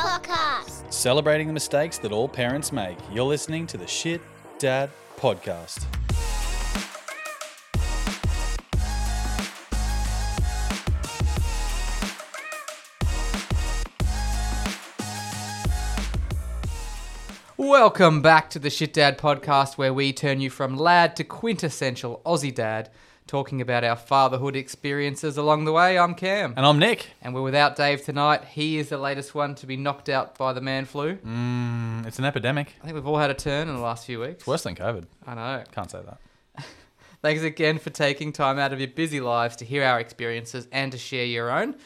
Podcast. Celebrating the mistakes that all parents make. You're listening to the Shit Dad Podcast. Welcome back to the Shit Dad podcast, where we turn you from lad to quintessential Aussie dad, talking about our fatherhood experiences along the way. I'm Cam, And I'm Nick. and we're without Dave tonight. He is the latest one to be knocked out by the man flu. Mm, it's an epidemic. I think we've all had a turn in the last few weeks. It's worse than COVID. I know. Can't say that. Thanks again for taking time out of your busy lives to hear our experiences and to share your own.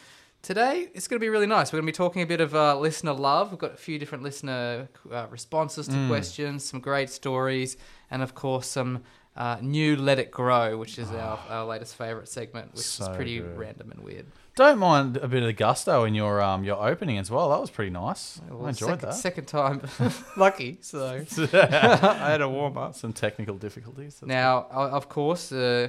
Today, it's going to be really nice. We're going to be talking a bit of uh, listener love. We've got a few different listener uh, responses to questions, some great stories, and of course, some uh, new Let It Grow, which is our, our latest favourite segment, which is pretty good. random and weird. Don't mind a bit of the gusto in your um your opening as well. That was pretty nice. Well, I enjoyed second, that. Second time lucky, so I had a warm up. Some technical difficulties. That's Now, o- of course, uh,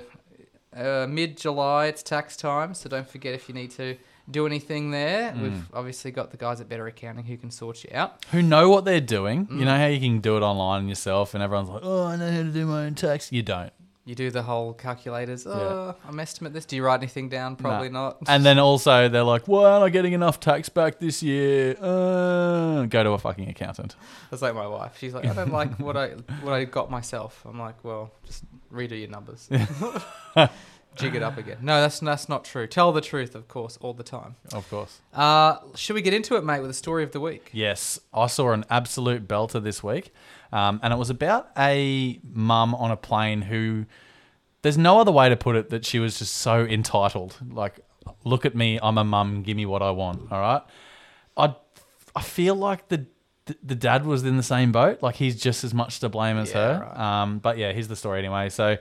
uh, mid July, it's tax time, so don't forget if you need to do anything there. Mm. We've obviously got the guys at Better Accounting who can sort you out. who know what they're doing. Mm. You know how you can do it online yourself, and everyone's like, "Oh, I know how to do my own tax." You don't. You do the whole calculators. Oh, I'm estimate this. Do you write anything down? Probably not. And then also they're like, "Why aren't I getting enough tax back this year?" Uh, go to a fucking accountant. That's like my wife. She's like, I don't like what I what I got myself. I'm like, well, just redo your numbers. Jig it up again. No, that's that's not true. Tell the truth, of course, all the time. Of course. Uh, should we get into it, mate, with the story of the week? Yes, I saw an absolute belter this week, um, and it was about a mum on a plane who. There's no other way to put it that she was just so entitled. Like, look at me, I'm a mum, give me what I want. All right, I I feel like the the dad was in the same boat. Like he's just as much to blame as Yeah, her. right. Um, but yeah, here's the story anyway. So.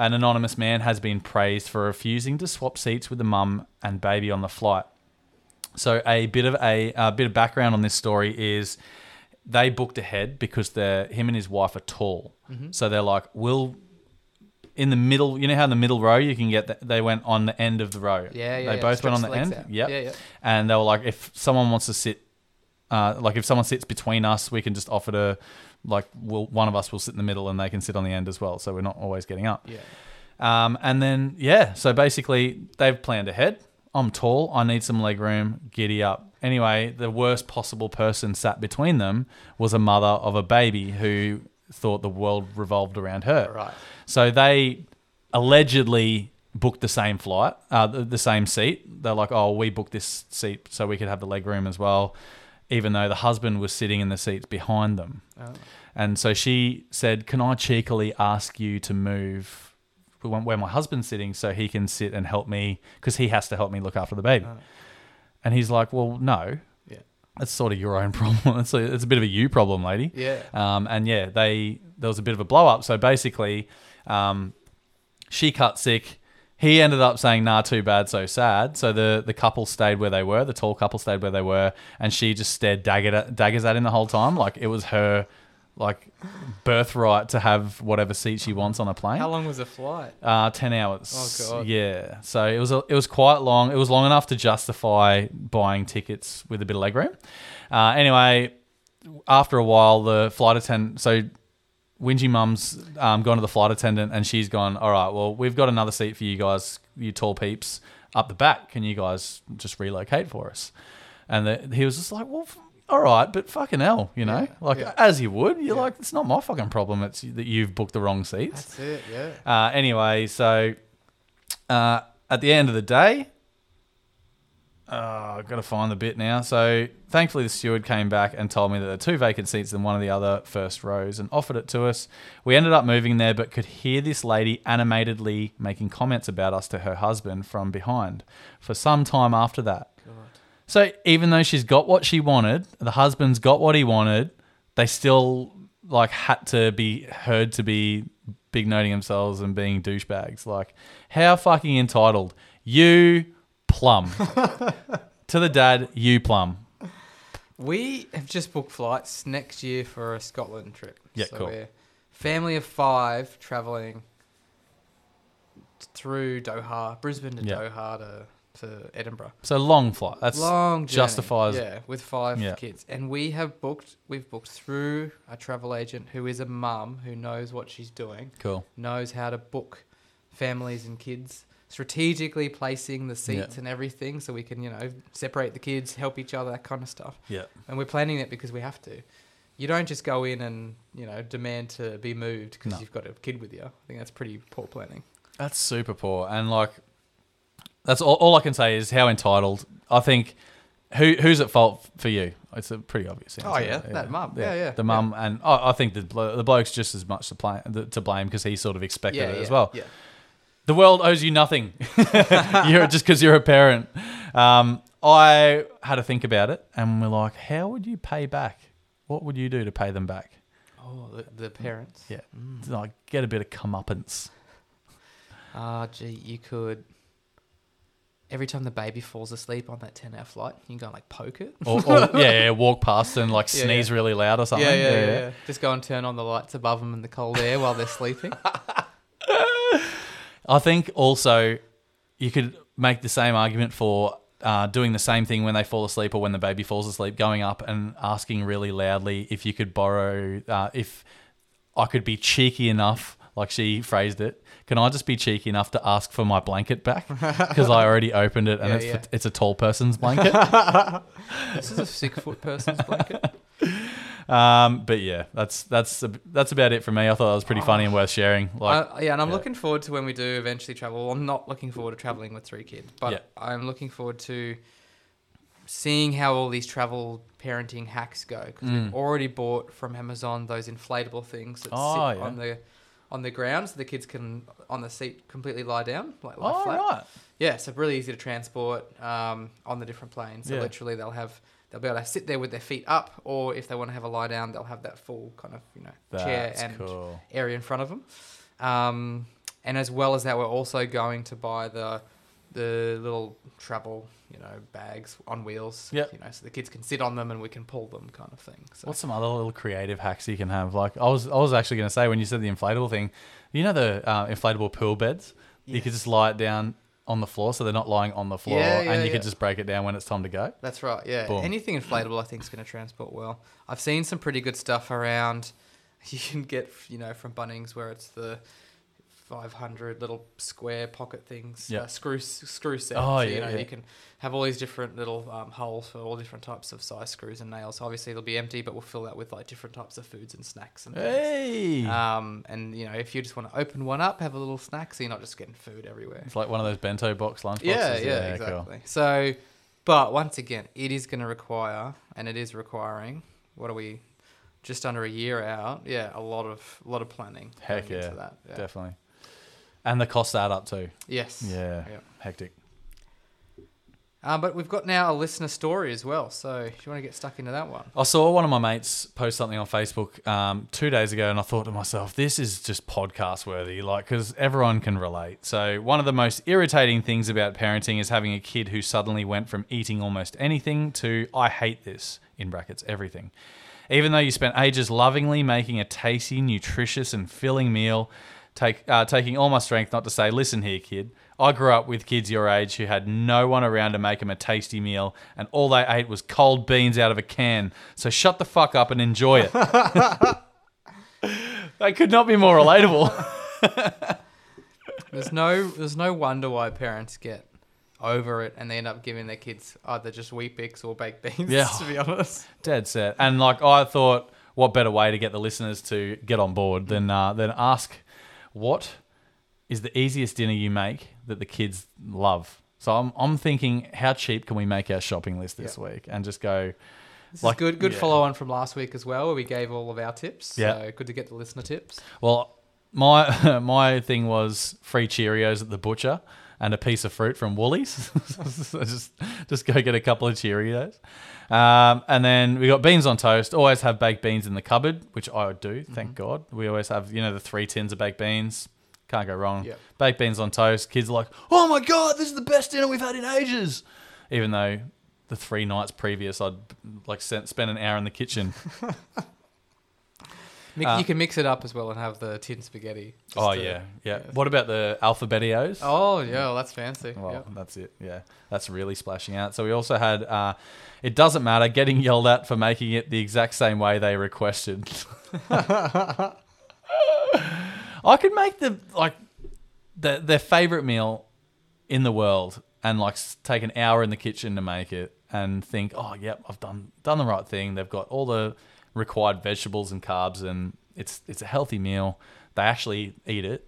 An anonymous man has been praised for refusing to swap seats with the mum and baby on the flight. So a bit of a, a bit of background on this story is they booked ahead because they're him and his wife are tall. So they're like, we'll in the middle. You know how in the middle row you can get. The, they went on the end of the row. Yeah, yeah. They yeah. both went on Stretch the end. out. Yep. Yeah, yeah. And they were like, if someone wants to sit, uh, like if someone sits between us, we can just offer to, like, we'll, one of us will sit in the middle and they can sit on the end as well. So we're not always getting up. Yeah. Um, and then yeah, so basically they've planned ahead. I'm tall. I need some leg room. Giddy up. Anyway, the worst possible person sat between them was a mother of a baby who thought the world revolved around her. Right. So they allegedly booked the same flight, uh, the, the same seat. They're like, oh, we booked this seat so we could have the leg room as well, even though the husband was sitting in the seats behind them. Oh. And so she said, Can I cheekily ask you to move where my husband's sitting so he can sit and help me? Because he has to help me look after the baby. And he's like, Well, no. Yeah. That's sort of your own problem. It's a, it's a bit of a you problem, lady. Yeah. Um, and yeah, they there was a bit of a blow up. So basically, um, she cut sick. He ended up saying, "Nah, too bad, so sad." So the the couple stayed where they were. The tall couple stayed where they were, and she just stared dagger at, daggers at him the whole time, like it was her like birthright to have whatever seat she wants on a plane. How long was the flight? Uh, ten hours. Oh, God. Yeah. So it was a, it was quite long. It was long enough to justify buying tickets with a bit of leg room. Uh, anyway, after a while, the flight attendant. So Whingy Mum's um, gone to the flight attendant and she's gone. All right. Well, we've got another seat for you guys, you tall peeps, up the back. Can you guys just relocate for us? And the, he was just like, well. f- All right, but fucking hell, you know, Yeah, like yeah. as you would. You're Yeah. like, it's not my fucking problem. It's that you've booked the wrong seats. That's it. Yeah. Uh, anyway, so uh, at the end of the day, uh, I've got to find the bit now. So thankfully, the steward came back and told me that there are two vacant seats in one of the other first rows and offered it to us. We ended up moving there, but could hear this lady animatedly making comments about us to her husband from behind for some time after that. So even though she's got what she wanted, the husband's got what he wanted, they still like had to be heard to be big noting themselves and being douchebags. Like, how fucking entitled. You plum. to the dad, you plum. We have just booked flights next year for a Scotland trip. Yeah, so cool. We're family of five traveling through Doha, Brisbane to Yeah. Doha to to Edinburgh. So long flight. That's Long journey. justifies- Yeah, with five Yeah. kids, and we have booked. We've booked through a travel agent who is a mum who knows what she's doing, cool. knows how to book families and kids, strategically placing the Yeah. seats and everything, so we can you know separate the kids, help each other, that kind of stuff. Yeah. And we're planning it because we have to. You don't just go in and you know demand to be moved because No. you've got a kid with you. I think that's pretty poor planning. That's super poor. And like, that's all, all I can say is how entitled. I think who who's at fault for you? It's a pretty obvious oh, answer. Oh, yeah, that mum. Yeah, yeah, The mum, and I I think the blo- the bloke's just as much to, play, to blame because he sort of expected it yeah, as well. Yeah. The world owes you nothing. you're just because you're a parent. Um, I had to think about it, and we're like, how would you pay back? What would you do to pay them back? Oh, the, the parents. Yeah, like get a bit of comeuppance. Ah, gee, you could. Every time the baby falls asleep on that ten-hour flight, you can go and like poke it. or, or yeah, yeah, walk past and like Yeah, sneeze really loud or something. yeah, yeah, yeah, yeah. Just go and turn on the lights above them in the cold air while they're sleeping. I think also you could make the same argument for uh, doing the same thing when they fall asleep or when the baby falls asleep, going up and asking really loudly if you could borrow, uh, if I could be cheeky enough, like she phrased it. Can I just be cheeky enough to ask for my blanket back? Because I already opened it and Yeah, it's, yeah. it's a tall person's blanket. this is a six-foot person's blanket. um, but yeah, that's that's that's about it for me. I thought that was pretty funny and worth sharing. Like, I, yeah, and I'm yeah. looking forward to when we do eventually travel. Well, I'm not looking forward to traveling with three kids, but Yeah. I'm looking forward to seeing how all these travel parenting hacks go. Because Mm. we've already bought from Amazon those inflatable things that Oh, sit yeah. on the on the ground, so the kids can on the seat completely lie down, like lie oh flat. right, Yeah, so really easy to transport um, on the different planes. So Yeah. literally, they'll have they'll be able to sit there with their feet up, or if they want to have a lie down, they'll have that full kind of you know chair and cool. area in front of them. Um, and as well as that, we're also going to buy the the little travel, you know, bags on wheels. Yep. You know, so the kids can sit on them and we can pull them, kind of thing. So What's some other little creative hacks you can have? Like I was, I was actually going to say when you said the inflatable thing, you know the uh, inflatable pool beds. You could just lie it down on the floor, so they're not lying on the floor, Yeah, yeah, and you yeah. could just break it down when it's time to go. That's right. Yeah. Boom. Anything inflatable, I think, is going to transport well. I've seen some pretty good stuff around. You can get, you know, from Bunnings where it's the 500 little square pocket things, Yeah. uh, screw screw set. Oh, so, yeah, You know, yeah. you can have all these different little um, holes for all different types of size screws and nails. So obviously, they'll be empty, but we'll fill that with like different types of foods and snacks and things. Hey, Um, and you know, if you just want to open one up, have a little snack, so you're not just getting food everywhere. it's like one of those bento box lunch Yeah, boxes. yeah, cool. exactly. So, but once again, it is going to require, and it is requiring. What are we? Just under a year out. Yeah, a lot of a lot of planning. Heck going yeah, into that. Yeah. definitely. And the costs add up too. Yes. Yeah, Yeah. hectic. Uh, but we've got now a listener story as well. So, if you want to get stuck into that one, I saw one of my mates post something on Facebook um, two days ago, and I thought to myself, this is just podcast worthy, like, because everyone can relate. So, one of the most irritating things about parenting is having a kid who suddenly went from eating almost anything to, I hate this, in brackets, everything. Even though you spent ages lovingly making a tasty, nutritious, and filling meal, take, uh, taking all my strength not to say, listen here, kid. I grew up with kids your age who had no one around to make them a tasty meal, and all they ate was cold beans out of a can. So shut the fuck up and enjoy it. that could not be more relatable. there's no there's no wonder why parents get over it and they end up giving their kids either just Weet-Bix or baked beans. Yeah. To be honest. Dead set. And like I thought, what better way to get the listeners to get on board than uh, than ask what is the easiest dinner you make that the kids love. So I'm I'm thinking, how cheap can we make our shopping list this week, and just go. This Like, is good. Good yeah. follow on from last week as well, where we gave all of our tips. Yeah. So good to get the listener tips. Well, my my thing was free Cheerios at the butcher and a piece of fruit from Woolies. so just just go get a couple of Cheerios. Um, and then we got beans on toast. Always have baked beans in the cupboard, which I do. Thank God. We always have you know the three tins of baked beans. Can't go wrong. Yep. Baked beans on toast. Kids are like, oh my god, this is the best dinner we've had in ages. Even though the three nights previous, I'd like spent spent an hour in the kitchen. Mi- Uh, you can mix it up as well and have the tin spaghetti. Oh to- yeah, yeah. yeah. What about the alphabetios? Oh yeah, well, that's fancy. Well, Yep. that's it. Yeah, that's really splashing out. So we also had. Uh, it doesn't matter getting yelled at for making it the exact same way they requested. I could make the like the, their favorite meal in the world and like take an hour in the kitchen to make it and think, oh yep, I've done done the right thing. They've got all the required vegetables and carbs and it's it's a healthy meal. They actually eat it.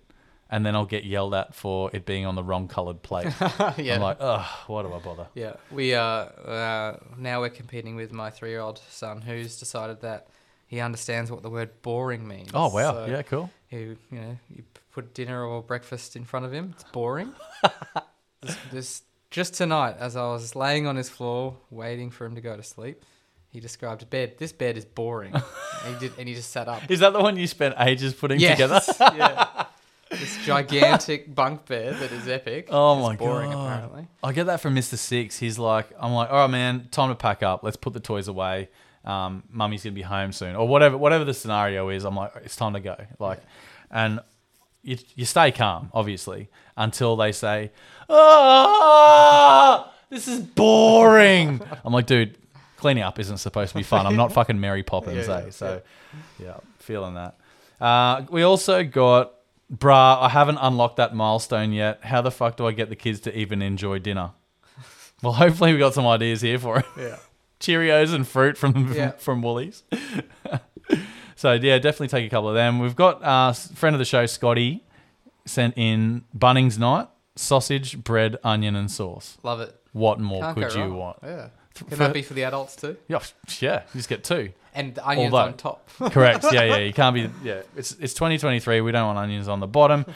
And then I'll get yelled at for it being on the wrong coloured plate. yeah. I'm like, ugh, why do I bother? Yeah, we are uh, now we're competing with my three-year-old son, who's decided that he understands what the word boring means. Oh wow, So yeah, cool. He, you know, you put dinner or breakfast in front of him. It's boring. this, this just tonight, as I was laying on his floor waiting for him to go to sleep, he described bed. This bed is boring. and he did, and he just sat up. Is that the one you spent ages putting Yes, together? yeah. This gigantic bunk bed that is epic. Oh is my boring, God. apparently. I get that from Mr. Six. He's like, I'm like, all right, man, time to pack up. Let's put the toys away. Um, mummy's gonna be home soon, or whatever, whatever the scenario is. I'm like, it's time to go. Like, and you, you stay calm, obviously, until they say, ah, this is boring. I'm like, dude, cleaning up isn't supposed to be fun. I'm not fucking Mary Poppins, Yeah, eh? yeah, So, yeah, feeling that. Uh, we also got, bruh, I haven't unlocked that milestone yet. How the fuck do I get the kids to even enjoy dinner? Well, hopefully we got some ideas here for it. Yeah. Cheerios and fruit from Yeah. from Woolies. so yeah, definitely take a couple of them. We've got uh, friend of the show Scotty sent in Bunnings night sausage, bread, onion, and sauce. Love it. What more Can't could you wrong. want? Yeah. Can for- that be for the adults too? Yeah, yeah, you just get two. And the onions Although- on top. Correct. Yeah, yeah. You can't be. Yeah, it's it's 2023. We don't want onions on the bottom.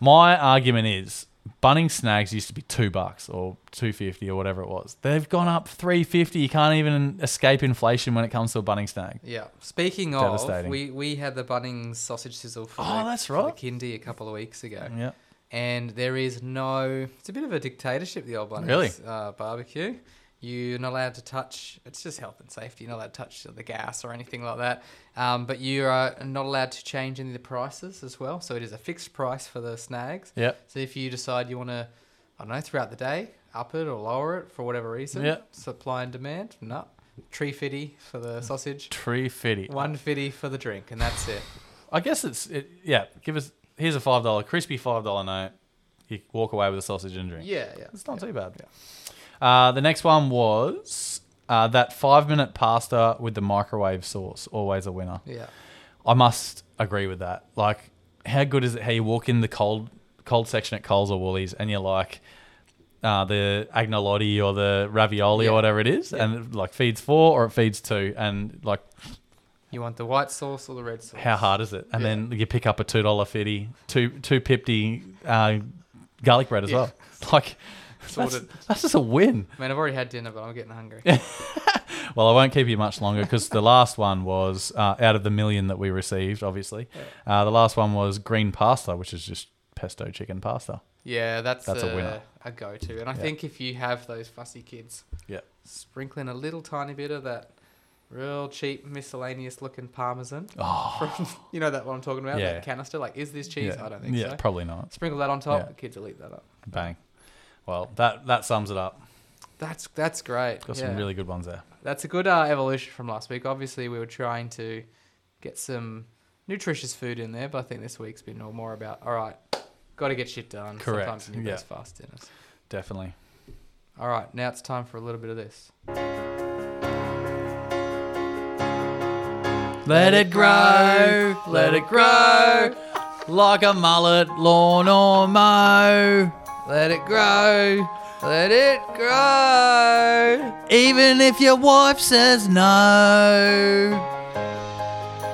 My argument is Bunnings snags used to be two bucks or two fifty or whatever it was. They've gone up three fifty. You can't even escape inflation when it comes to a Bunnings snag. Yeah. Speaking of, Devastating. we, we had the Bunnings sausage sizzle for, Oh, the, that's right. the kindy a couple of weeks ago. Yeah. And there is no, it's a bit of a dictatorship, the old Bunnings Really? uh, barbecue. You're not allowed to touch, it's just health and safety. You're not allowed to touch the gas or anything like that. Um, but you are not allowed to change any of the prices as well. So it is a fixed price for the snags. Yeah. So if you decide you want to, I don't know, throughout the day, up it or lower it for whatever reason, Yeah. supply and demand, no. Tree fitty for the sausage, Tree fitty. one fitty for the drink, and that's it. I guess it's it, yeah. Give us here's a five dollar crispy five dollar note. You walk away with a sausage and drink. Yeah, yeah. It's not too bad. Uh, the next one was uh, that five minute pasta with the microwave sauce. Always a winner. Yeah. I must agree with that. Like, how good is it? How you walk in the cold cold section at Coles or Woolies and you're like. Uh, the agnolotti or the ravioli Yeah. or whatever it is, Yeah. and it, like feeds four or it feeds two, and like You want the white sauce or the red sauce? how hard is it? And Yeah. then you pick up a two dollar fifty, two two pipty uh, garlic bread as well. Like that's, Sorted. that's just a win. Man, I've already had dinner, but I'm getting hungry. Well, I won't keep you much longer because the last one was uh, out of the million that we received. Obviously, uh, the last one was green pasta, which is just pesto chicken pasta. Yeah, that's, That's a a, winner. a go-to. And I Yeah. think if you have those fussy kids, Yeah. sprinkling a little tiny bit of that real cheap miscellaneous-looking parmesan Oh, from you know that what I'm talking about, Yeah. that canister. Like, is this cheese? yeah. I don't think yeah, so. probably not. Sprinkle that on top. The kids will eat that up. Bang. Well, that that sums it up. That's that's great. Got yeah. some really good ones there. That's a good uh, evolution from last week. Obviously, we were trying to get some nutritious food in there, but I think this week's been all more about all right, got to get shit done. Correct, Sometimes you need yeah. those fast dinners. Definitely. All right, now it's time for a little bit of this. Let it grow, let it grow, like a mullet lawn or mow. Let it grow. Let it grow. Even if your wife says no.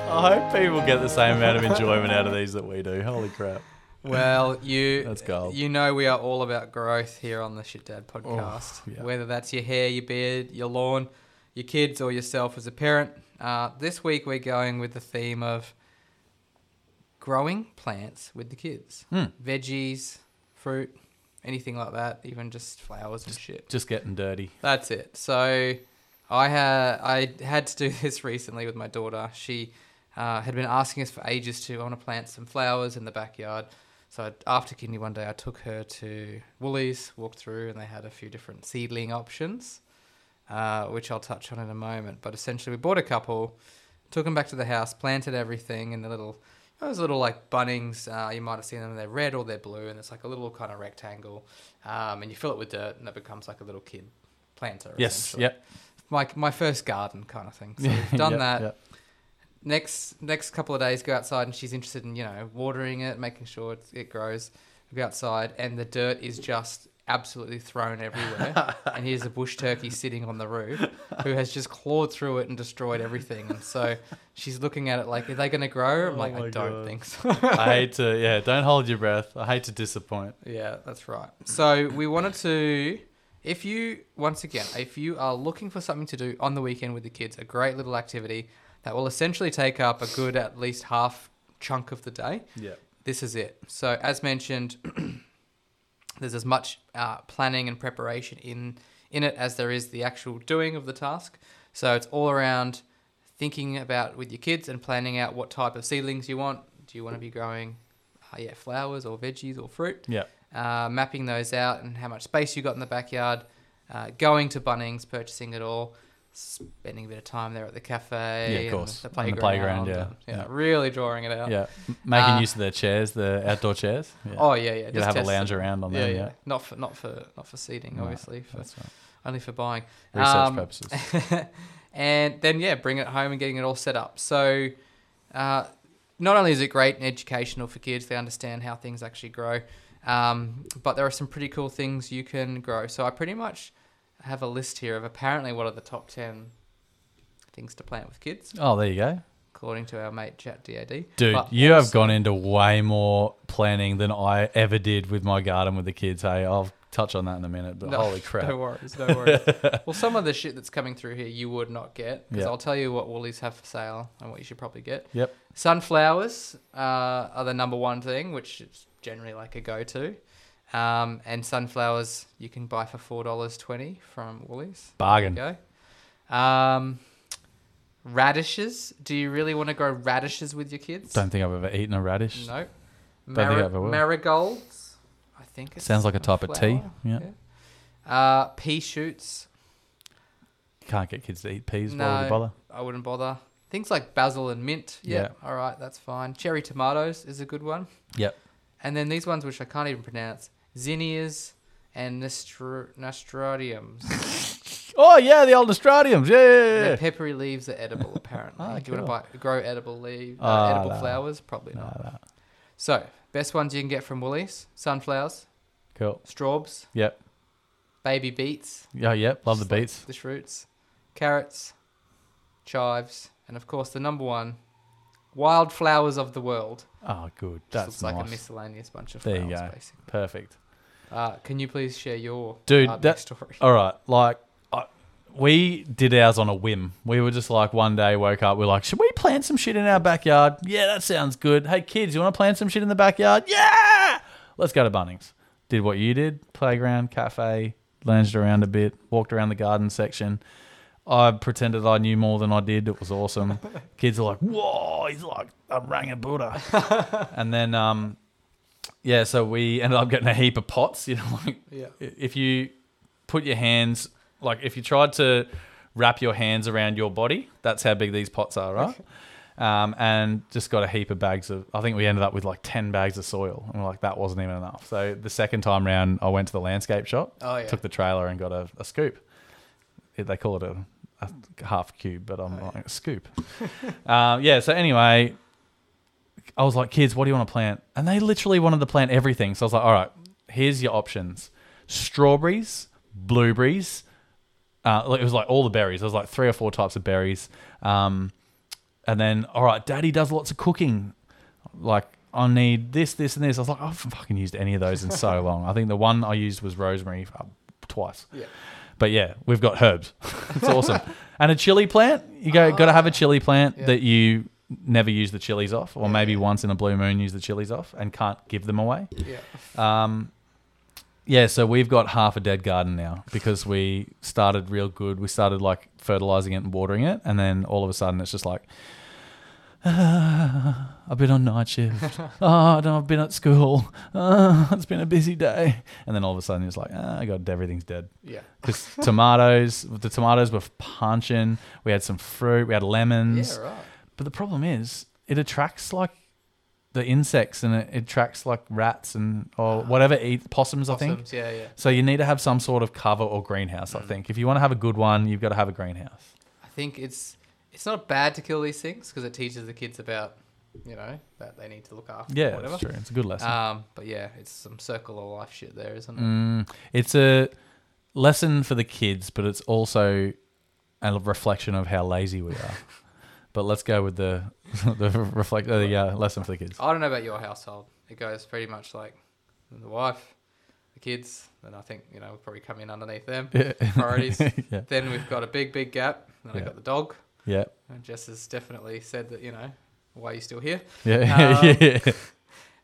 I hope people get the same amount of enjoyment out of these that we do. Holy crap. Well, you That's gold. you know we are all about growth here on the Shit Dad podcast. yeah. Whether that's your hair, your beard, your lawn, your kids, or yourself as a parent. Uh, this week we're going with the theme of growing plants with the kids. Hmm. Veggies, fruit, anything like that, even just flowers and shit. Just getting dirty. That's it. So I had I had to do this recently with my daughter. She uh, had been asking us for ages to, I want to plant some flowers in the backyard. So I, after kidney one day, I took her to Woolies, walked through, and they had a few different seedling options, uh, which I'll touch on in a moment. But essentially, we bought a couple, took them back to the house, planted everything in the little, those little like Bunnings. Uh, you might have seen them. They're red or they're blue, and it's like a little kind of rectangle. Um, and you fill it with dirt, and it becomes like a little kid planter. Yes. Yep. My my first garden kind of thing. So we've done Yep, that yep. next next couple of days go outside and she's interested in you know watering it making sure it, it grows we go outside and the dirt is just absolutely thrown everywhere and here's a bush turkey sitting on the roof who has just clawed through it and destroyed everything and so she's looking at it like are they going to grow i'm Oh like i don't God. think so I hate to. Yeah. Don't hold your breath. I hate to disappoint. Yeah, that's right. So we wanted to, if you once again, if you are looking for something to do on the weekend with the kids, a great little activity that will essentially take up a good at least half chunk of the day. Yeah. This is it. So as mentioned, there's as much uh, planning and preparation in in it as there is the actual doing of the task. So it's all around thinking about with your kids and planning out what type of seedlings you want. Do you want to be growing, uh, yeah, flowers or veggies or fruit? Yeah. uh, mapping those out and how much space you got in the backyard, uh, going to Bunnings, purchasing it all, spending a bit of time there at the cafe, Yeah, of and course. the playground, the playground, yeah. and, yeah, Yeah. really drawing it out. Yeah. Making Uh, use of their chairs, the outdoor chairs. Yeah. Oh yeah, yeah. you gotta just have a lounge it. around on Yeah, them. yeah, Yeah. Not for not for not for seating, No, obviously, for, That's right. only for buying. Research Um, purposes. and then yeah, bring it home and getting it all set up. So, uh, not only is it great and educational for kids, they understand how things actually grow, um, but there are some pretty cool things you can grow. So I pretty much have a list here of apparently what are the top ten things to plant with kids, Oh, there you go. according to our mate Chat DAD. Dude, But you have also- gone into way more planning than I ever did with my garden with the kids. Hey, I'll touch on that in a minute, but No, holy crap. No worries, no worries. well, some of the shit that's coming through here you would not get because Yeah. I'll tell you what Woolies have for sale and what you should probably get. Yep. Sunflowers uh, are the number one thing, which is generally like a go-to. Um, and sunflowers you can buy for four dollars twenty from Woolies. Bargain. There go. Um, radishes. Do you really want to grow radishes with your kids? Don't think I've ever eaten a radish. No. Don't think I ever will. marigolds. I think it's Sounds like a type of tea. flower. Yeah. Uh, pea shoots. You can't get kids to eat peas. Why would No. you bother? I wouldn't bother. Things like basil and mint. Yeah. Yeah. All right, that's fine. Cherry tomatoes is a good one. Yep. And then these ones, which I can't even pronounce, zinnias and nostr- nostradiums. Oh, yeah, the old Nostradiums. Yeah, yeah, yeah, The peppery leaves are edible, apparently. Ah, Do you want to buy, grow edible leaves, uh, Ah, edible no. flowers? Probably No, not. no. So, best ones you can get from Woolies: sunflowers, Cool. straws, Yep. baby beets, Yeah, yep. Love the like beets. the shoots, carrots, chives, and of course the number one, wildflowers of the world. Oh, good. That's looks like a miscellaneous bunch of flowers, There you go. basically. Perfect. Uh, can you please share your Dude, gardening that- story? All right, like I, we did ours on a whim. We were just like one day woke up, we are like, should we plant some shit in our backyard? Yeah, that sounds good. Hey kids, you want to plant some shit in the backyard? Yeah, let's go to Bunnings. Did what you did: playground, cafe, lounged around a bit, walked around the garden section. I pretended I knew more than I did. It was awesome. Kids are like, "Whoa, he's like "I'm rang a Buddha." and then, um, yeah, so we ended up getting a heap of pots. You know, like Yeah. if you put your hands like if you tried to wrap your hands around your body that's how big these pots are right um, and just got a heap of bags of i think we ended up with like 10 bags of soil and we're like that wasn't even enough so the second time round i went to the landscape shop Oh yeah. took the trailer and got a, a scoop It- they call it a, a half cube but i'm Oh, like a scoop um, yeah so anyway i was like kids what do you want to plant and they literally wanted to plant everything so i was like all right here's your options strawberries blueberries uh, it was like all the berries there was like three or four types of berries um, and then all right daddy does lots of cooking like I need this, this, and this. I was like, I haven't fucking used any of those in so long. I think the one I used was rosemary uh, twice. Yeah. But yeah, we've got herbs. it's awesome. And a chili plant. You go, got to have a chili plant Yeah. that you never use the chilies off, or maybe once in a blue moon use the chilies off and can't give them away. Yeah. Um, yeah, so we've got half a dead garden now because we started real good. We started like fertilizing it and watering it, and then all of a sudden it's just like I've been on night shift. oh, no, I've been at school. Oh, it's been a busy day. And then all of a sudden, it's like, ah, God, everything's dead. Yeah. Because tomatoes, the tomatoes were punching. We had some fruit. We had lemons. Yeah, right. But the problem is, it attracts like the insects and it, it attracts like rats and or whatever eat possums, I think. Possums, Yeah, yeah. So you need to have some sort of cover or greenhouse. I Mm. think if you want to have a good one, you've got to have a greenhouse. I think it's it's not bad to kill these things because it teaches the kids about you know that they need to look after. Yeah, whatever. that's true. It's a good lesson. Um, but yeah, it's some circle of life shit there, isn't it? Mm, it's a lesson for the kids, but it's also a reflection of how lazy we are. but let's go with the the reflect uh, the uh, lesson for the kids. I don't know about your household. It goes pretty much like the wife, the kids, and I think you know we'll probably come in underneath them priorities. yeah, then we've got a big big gap. Then I Yeah. got the dog. yeah, And Jess has definitely said that you know why are you still here. yeah, Um, yeah.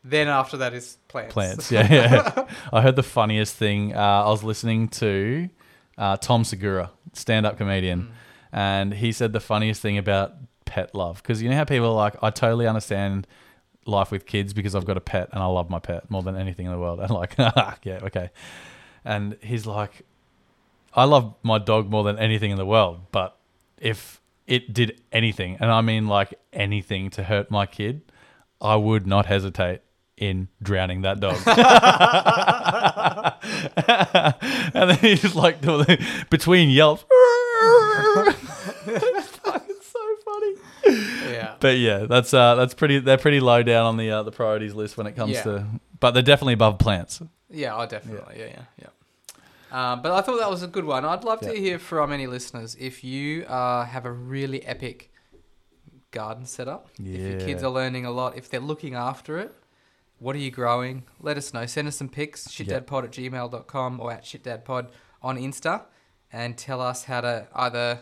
Then after that is plants. Plants. Yeah, yeah. I heard the funniest thing. Uh, I was listening to uh, Tom Segura, stand-up comedian, Mm. and he said the funniest thing about pet love because you know how people are like, I totally understand life with kids because I've got a pet and I love my pet more than anything in the world. And like, ah, yeah, okay. And he's like, I love my dog more than anything in the world, but if it did anything, and I mean like anything to hurt my kid, I would not hesitate in drowning that dog. and then he's like between yelps. it's fucking so funny. Yeah. But yeah, that's uh that's pretty they're pretty low down on the uh, the priorities list when it comes Yeah. to but they're definitely above plants. Yeah, I definitely. Yeah, yeah, yeah. Um, but I thought that was a good one. I'd love to hear from any listeners if you uh, have a really epic garden setup. Yeah. If your kids are learning a lot, if they're looking after it, what are you growing? Let us know. Send us some pics, Yeah. shitdadpod at gmail.com or at shitdadpod on Insta and tell us how to either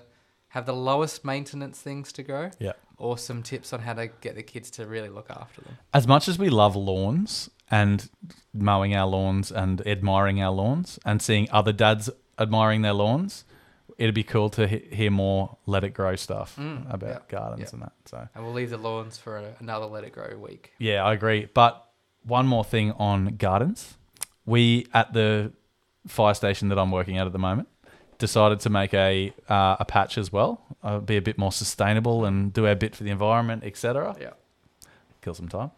have the lowest maintenance things to grow Yeah. Or some tips on how to get the kids to really look after them. As much as we love lawns and mowing our lawns and admiring our lawns and seeing other dads admiring their lawns, it'd be cool to he- hear more let it grow stuff Mm, about yeah, gardens yeah. and that. So And we'll leave the lawns for a, another Let It Grow week. Yeah, I agree. But one more thing on gardens. We at the fire station that I'm working at at the moment decided to make a uh, a patch as well, uh, be a bit more sustainable and do our bit for the environment, etc. Yeah. Kill some time.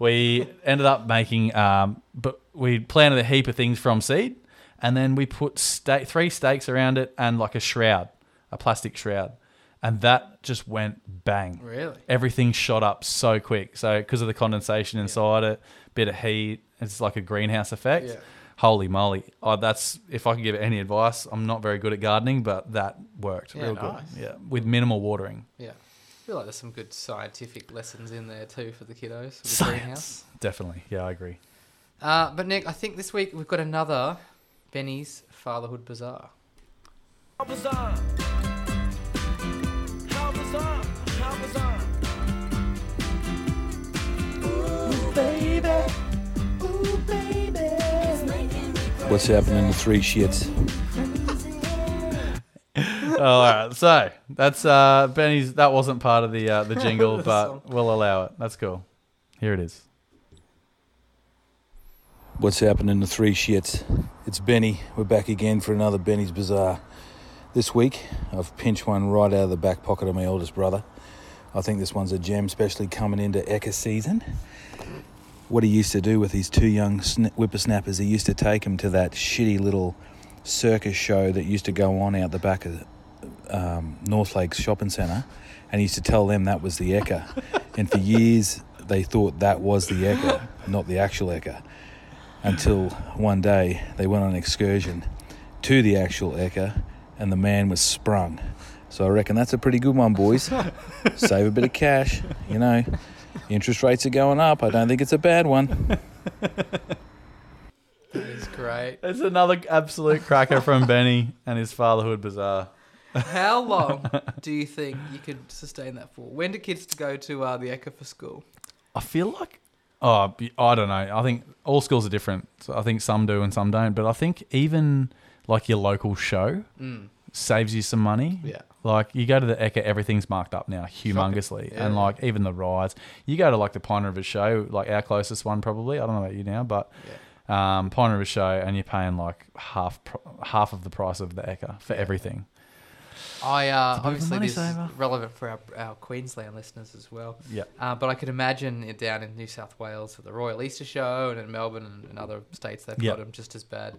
We ended up making, um, but we planted a heap of things from seed, and then we put three stakes around it and like a shroud, a plastic shroud, and that just went bang Really? everything shot up so quick. So because of the condensation inside it, bit of heat, it's like a greenhouse effect. Yeah. Holy moly! Oh, that's if I could give any advice. I'm not very good at gardening, but that worked Yeah, real nice. good. Yeah, with minimal watering. Yeah. I feel like there's some good scientific lessons in there too for the kiddos. With the greenhouse. Science, definitely. Yeah, I agree. Uh, but Nick, I think this week we've got another Benny's Fatherhood Bazaar. How bizarre. How bizarre. How bizarre. Ooh, baby. What's happening to three shits? oh, all right. So that's uh, Benny's. That wasn't part of the uh, the jingle, The but song. we'll allow it. That's cool. Here it is. What's happening to three shits? It's Benny. We're back again for another Benny's Bazaar. This week, I've pinched one right out of the back pocket of my oldest brother. I think this one's a gem, especially coming into Ekka season. What he used to do with his two young sn- whippersnappers, he used to take them to that shitty little circus show that used to go on out the back of um, North Lakes Shopping Centre, and he used to tell them that was the Ekka. and for years, they thought that was the Ekka, not the actual Ekka until one day they went on an excursion to the actual Eka and the man was sprung. So I reckon that's a pretty good one, boys. Save a bit of cash, you know. Interest rates are going up. I don't think it's a bad one. That is great. It's another absolute cracker from Benny and his fatherhood bazaar. How long do you think you could sustain that for? When do kids go to uh, the Ekka for school? I feel like, oh, I don't know. I think all schools are different. So I think some do and some don't. But I think even like your local show, Mm. Saves you some money. Yeah. Like you go to the Ekka, everything's marked up now humongously, Yeah, and like even the rides. You go to like the Pine River Show, like our closest one probably. I don't know about you now, but um, Pine River Show, and you're paying like half half of the price of the Ekka for Yeah. everything. I uh, It's a bit of a obviously money this is relevant for our, our Queensland listeners as well. Yeah. Uh, but I could imagine it down in New South Wales for the Royal Easter Show and in Melbourne and, and other states they've Yeah. got them just as bad.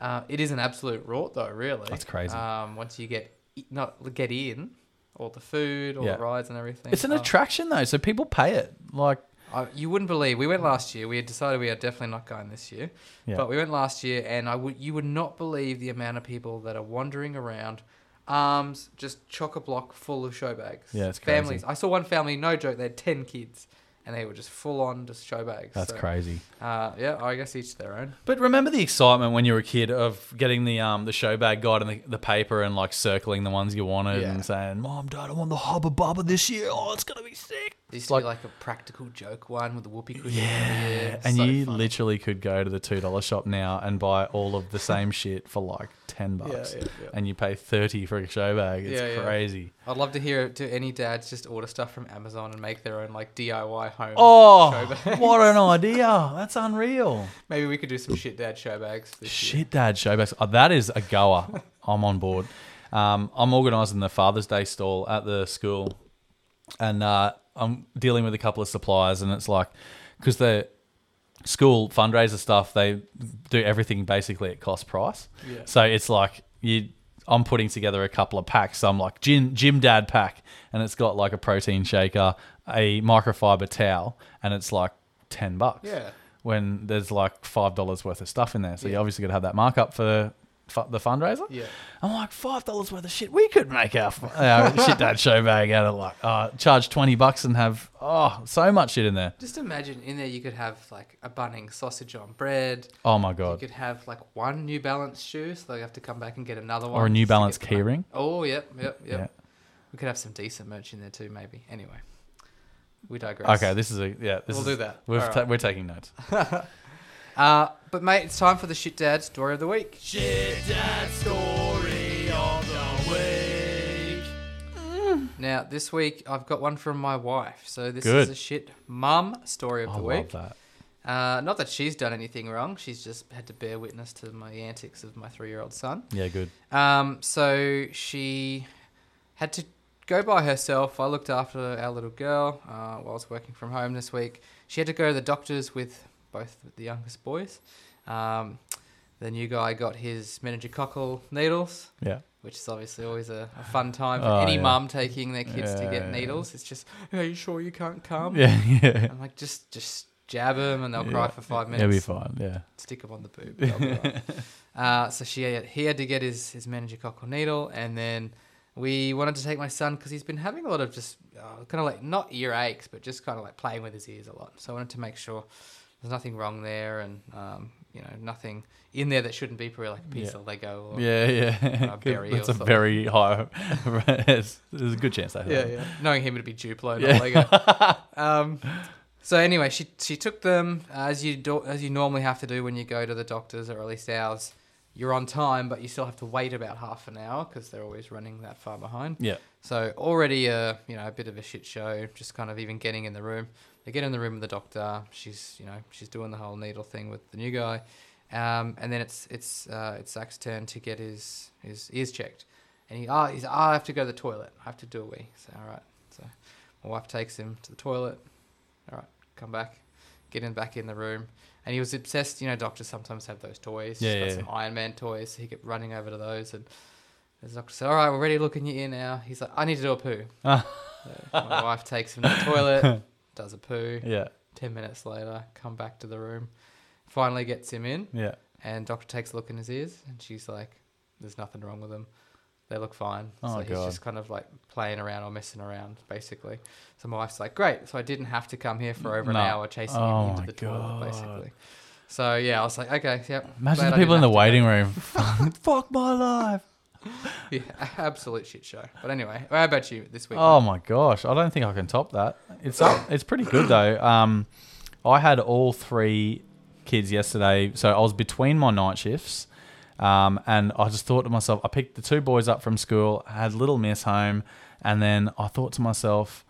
Uh, it is an absolute rort though, really. That's crazy. Um, once you get not get in, all the food, all Yeah. the rides and everything. It's an Oh, attraction though, so people pay it. Like I, you wouldn't believe. We went last year. We had decided we are definitely not going this year. Yeah. But we went last year, and I would you would not believe the amount of people that are wandering around, arms just chock a block full of show bags. Yeah, it's crazy. families. I saw one family, no joke, they had ten kids, and they were just full on just show bags. that's So, crazy. Uh, yeah, I guess each their own. But remember the excitement when you were a kid of getting the um the show bag guide and the, the paper and like circling the ones you wanted Yeah. and saying, "Mom, Dad, I want the Hubba Bubba this year. Oh, it's gonna be sick." There used It's to like- be like a practical joke one with the whoopee cushion. Yeah, and so you funny. literally could go to the two dollar shop now and buy all of the same shit for like ten bucks, yeah, yeah. and you pay thirty for a show bag. It's Yeah, yeah. crazy. I'd love to hear to any dads just order stuff from Amazon and make their own like DIY home. show Oh, what an idea! That's unreal. Maybe we could do some shit dad show bags. This year. Shit, Dad, show bags. Oh, that is a goer. I'm on board. Um, I'm organising the Father's Day stall at the school, and uh, I'm dealing with a couple of suppliers, and it's like because the school fundraiser stuff, they do everything basically at cost price. Yeah. So it's like you. I'm putting together a couple of packs. So I'm like gym, gym dad pack, and it's got like a protein shaker, a microfiber towel, and it's like ten bucks Yeah. when there's like five dollars worth of stuff in there. So you Yeah. obviously got to have that markup for fu- the fundraiser. Yeah. I'm like five dollars worth of shit. We could make our, fu- our shit dad show bag out of like uh, charge twenty bucks and have oh so much shit in there. Just imagine in there you could have like a bunning sausage on bread. Oh my god. You could have like one New Balance shoe, so they have to come back and get another one. Or a New Balance keyring. Oh, yep, yep, yep. Yeah. We could have some decent merch in there too, maybe. Anyway, we digress. Okay, this is a yeah. This We'll is, do that. We've ta- right. we're taking notes. Uh, but mate, it's time for the shit dad story of the week. Shit dad story of the week. Now this week I've got one from my wife. So this Good. is a shit mum story of I the love week. that. Uh, not that she's done anything wrong. She's just had to bear witness to my antics of my three-year-old son. Yeah, good. Um, so she had to go by herself. I looked after our little girl uh, while I was working from home this week. She had to go to the doctors with both the youngest boys. Um, the new guy got his meningococcal needles, Yeah. which is obviously always a, a fun time for Oh, any yeah. mum taking their kids to Yeah, get yeah. needles. It's just, are you sure you can't come? Yeah, yeah. I'm like, just just jab them and they'll cry for five minutes. It'll be fine. Yeah. Stick them on the boob. right. uh, so she had, he had to get his his meningococcal needle, and then we wanted to take my son because he's been having a lot of just uh, kind of like not ear aches, but just kind of like playing with his ears a lot. So I wanted to make sure there's nothing wrong there, and um, you know nothing in there that shouldn't be probably like a piece Yeah. of Lego. Or, Yeah, yeah. Uh, Good. berry That's a very high. there's a good chance that. yeah, yeah. Knowing him to be Duplo, not Yeah. Lego. um, so anyway, she she took them uh, as you do, as you normally have to do when you go to the doctors, or at least ours. You're on time, but you still have to wait about half an hour because they're always running that far behind. Yeah. So already a you know a bit of a shit show. Just kind of even getting in the room. They get in the room with the doctor. She's you know she's doing the whole needle thing with the new guy, um, and then it's it's uh, it's Zach's turn to get his his ears checked, and he ah he's ah, I have to go to the toilet. I have to do a wee. So all right. So my wife takes him to the toilet. All right, come back, get him back in the room. And he was obsessed. You know, doctors sometimes have those toys. Yeah, He's got yeah, some Iron Man toys. So he kept running over to those, and the doctor said, "All right, we're ready to look in your ear now." He's like, "I need to do a poo." So my wife takes him to the toilet, does a poo. Yeah. Ten minutes later, come back to the room, finally gets him in, Yeah. and doctor takes a look in his ears, and she's like, "There's nothing wrong with them. They look fine." Oh, so he's God. just kind of like playing around or messing around, basically. So my wife's like, "Great!" So I didn't have to come here for over No. an hour chasing Oh, him into the toilet, basically. So yeah, I was like, "Okay, yep." Imagine the people in the have to go. waiting room. Fuck my life. Yeah, absolute shit show. But anyway, how about you this week? Oh my gosh, I don't think I can top that. It's up, it's pretty good though. Um, I had all three kids yesterday, so I was between my night shifts. Um, and I just thought to myself, I picked the two boys up from school, had little miss home, and then I thought to myself,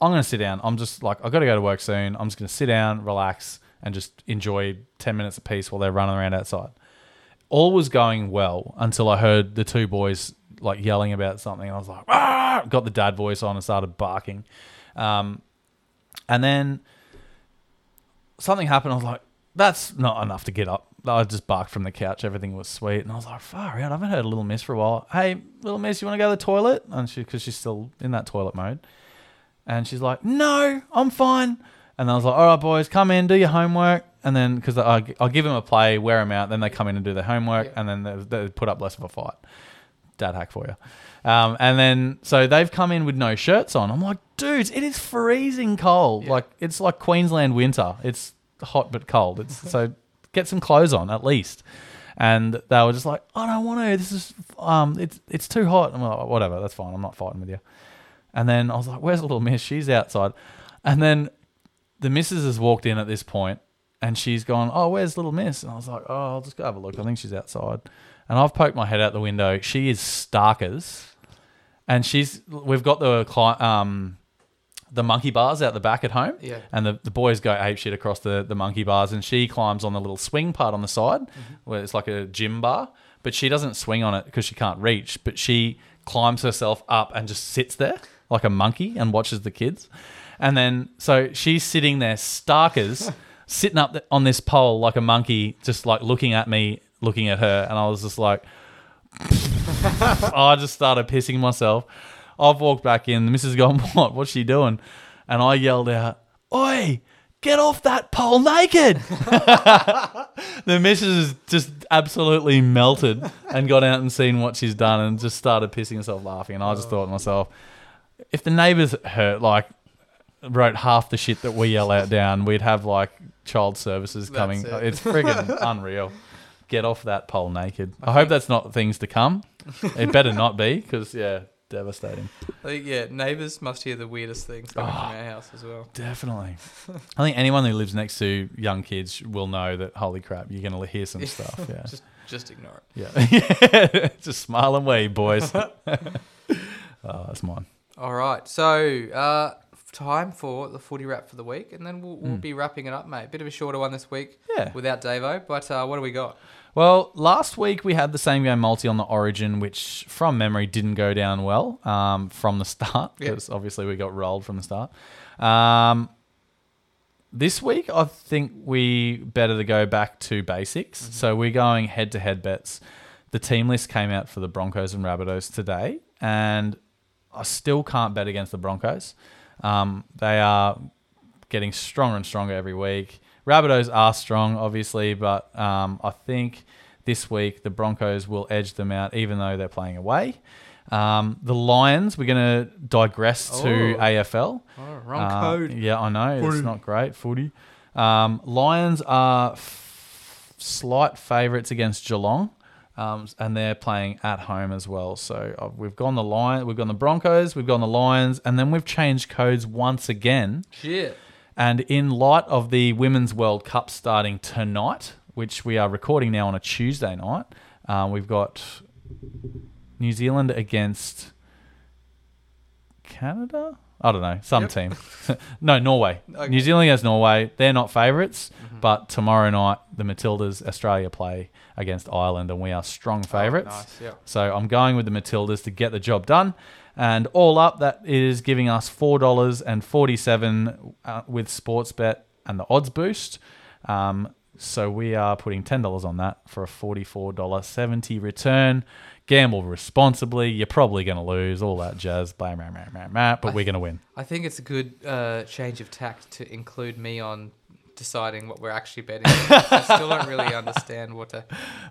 I'm going to sit down. I'm just like, I've got to go to work soon. I'm just going to sit down, relax, and just enjoy 10 minutes apiece while they're running around outside. All was going well until I heard the two boys like yelling about something. I was like, ah! got the dad voice on and started barking. Um, and then something happened. I was like, that's not enough to get up. I just barked from the couch. Everything was sweet. And I was like, far out. I haven't heard a Little Miss for a while. Hey, Little Miss, you want to go to the toilet? And she, because she's still in that toilet mode. And she's like, no, I'm fine. And I was like, all right, boys, come in, do your homework. And then, because I'll give them a play, wear them out. Then they come in and do their homework. Yeah. And then they, they put up less of a fight. Dad hack for you. Um, and then, so they've come in with no shirts on. I'm like, dudes, it is freezing cold. Yeah. Like, it's like Queensland winter. It's hot but cold. It's so get some clothes on at least. And they were just like, I don't want to. This is um, it's it's too hot. I'm like, whatever, that's fine. I'm not fighting with you. And then I was like, where's little miss? She's outside. And then the missus has walked in at this point and she's gone, oh, where's little miss? And I was like, oh, I'll just go have a look. I think she's outside. And I've poked my head out the window. She is starkers. And she's, we've got the, um, the monkey bars out the back at home. Yeah. And the, the boys go ape shit across the, the monkey bars, and she climbs on the little swing part on the side, Mm-hmm. where it's like a gym bar. But she doesn't swing on it because she can't reach. But she climbs herself up and just sits there like a monkey and watches the kids. And then so she's sitting there, starkers, sitting up on this pole like a monkey, just like looking at me, looking at her, and I was just like. I just started pissing myself. I've walked back in. The missus gone, what? What's she doing? And I yelled out, Oi, get off that pole naked. the missus has just absolutely melted and got out and seen what she's done and just started pissing herself laughing. And I just oh. thought to myself, if the neighbours heard, like, wrote half the shit that we yell out down, we'd have like child services coming. it. It's friggin' unreal. Get off that pole naked. I hope that's not things to come. It better not be, because yeah, devastating. I think yeah, neighbours must hear the weirdest things coming Oh. from our house as well. Definitely. I think anyone who lives next to young kids will know that. Holy crap, you're gonna hear some stuff. Yeah, Just just ignore it. yeah, yeah. Just smile and wave, boys. oh, that's mine. All right, so uh, time for the footy wrap for the week, and then we'll, we'll Mm. be wrapping it up, mate. Bit of a shorter one this week Yeah. without Davo, but uh, what do we got? Well, last week we had the same game multi on the Origin, which from memory didn't go down well um, from the start because obviously we got rolled from the start. Um, this week, I think we better to go back to basics. So we're going head to head bets. The team list came out for the Broncos and Rabbitohs today, and I still can't bet against the Broncos. Um, they are getting stronger and stronger every week. Rabbitohs are strong, obviously, but um, I think this week the Broncos will edge them out, even though they're playing away. Um, the Lions, we're going to digress to Oh. AFL. Oh, wrong Uh, code. Yeah, I know. It's not great. Footy. Um, Lions are f- slight favourites against Geelong. Um, and they're playing at home as well. So uh, we've gone the Lion, we've gone the Broncos, we've gone the Lions, and then we've changed codes once again. Shit. And in light of the Women's World Cup starting tonight, which we are recording now on a Tuesday night, uh, we've got New Zealand against Canada. I don't know, some Yep. team. no, Norway. Okay. New Zealand against Norway. They're not favorites Mm-hmm. but tomorrow night the Matildas Australia play against Ireland, and we are strong favourites. Oh, nice. Yeah. So I'm going with the Matildas to get the job done. And all up, that is giving us four dollars and forty-seven uh, with Sportsbet and the odds boost. Um, so we are putting ten dollars on that for a forty-four dollar seventy return. Gamble responsibly. You're probably going to lose all that jazz, blah, blah, blah, blah, blah, but we're going to win. I think it's a good uh, change of tact to include me on deciding what we're actually betting. I still don't really understand what to,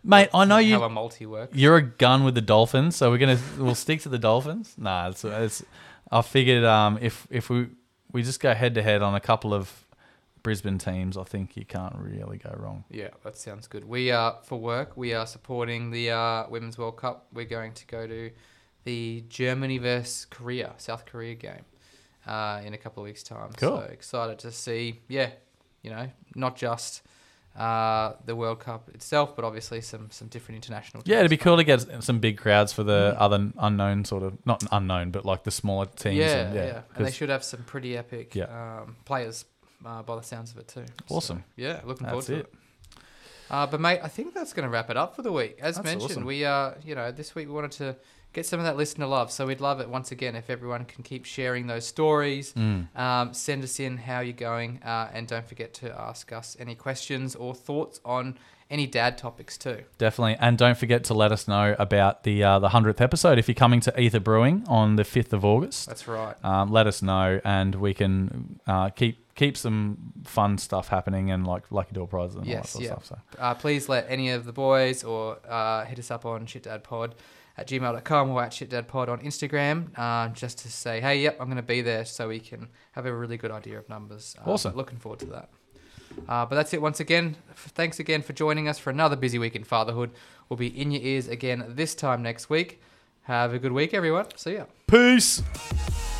Mate, I know how you. a multi works. You're a gun with the Dolphins, so we're gonna we'll stick to the Dolphins. Nah, it's, it's I figured um, if if we we just go head to head on a couple of Brisbane teams, I think you can't really go wrong. Yeah, that sounds good. We are for work. We are supporting the uh, Women's World Cup. We're going to go to the Germany versus Korea, South Korea game, uh, in a couple of weeks' time. Cool. So excited to see. Yeah, you know, not just uh, the World Cup itself, but obviously some some different international. Yeah, it'd be cool to get some big crowds for the other unknown sort of not unknown, but like the smaller teams. Yeah, and, yeah, yeah. and they should have some pretty epic Yeah. um, players uh, by the sounds of it too. So, Awesome. yeah, looking forward to it. it. Uh, but mate, I think that's going to wrap it up for the week. As That's mentioned, awesome. we uh, you know, this week we wanted to get some of that listener love. So we'd love it once again if everyone can keep sharing those stories. Mm. Um, send us in how you're going, uh, and don't forget to ask us any questions or thoughts on any dad topics too. Definitely, and don't forget to let us know about the uh, the hundredth episode if you're coming to Ether Brewing on the fifth of August. That's right. Um, let us know, and we can uh, keep keep some fun stuff happening and like lucky door prizes and all that Yes, sort yeah. of stuff. So Uh, please let any of the boys or uh, hit us up on shitdadpod at gmail.com or at shitdadpod on Instagram uh, just to say, hey, yep, I'm going to be there so we can have a really good idea of numbers. Uh, Awesome. Looking forward to that. Uh, but that's it once again. Thanks again for joining us for another busy week in fatherhood. We'll be in your ears again this time next week. Have a good week, everyone. See ya. peace.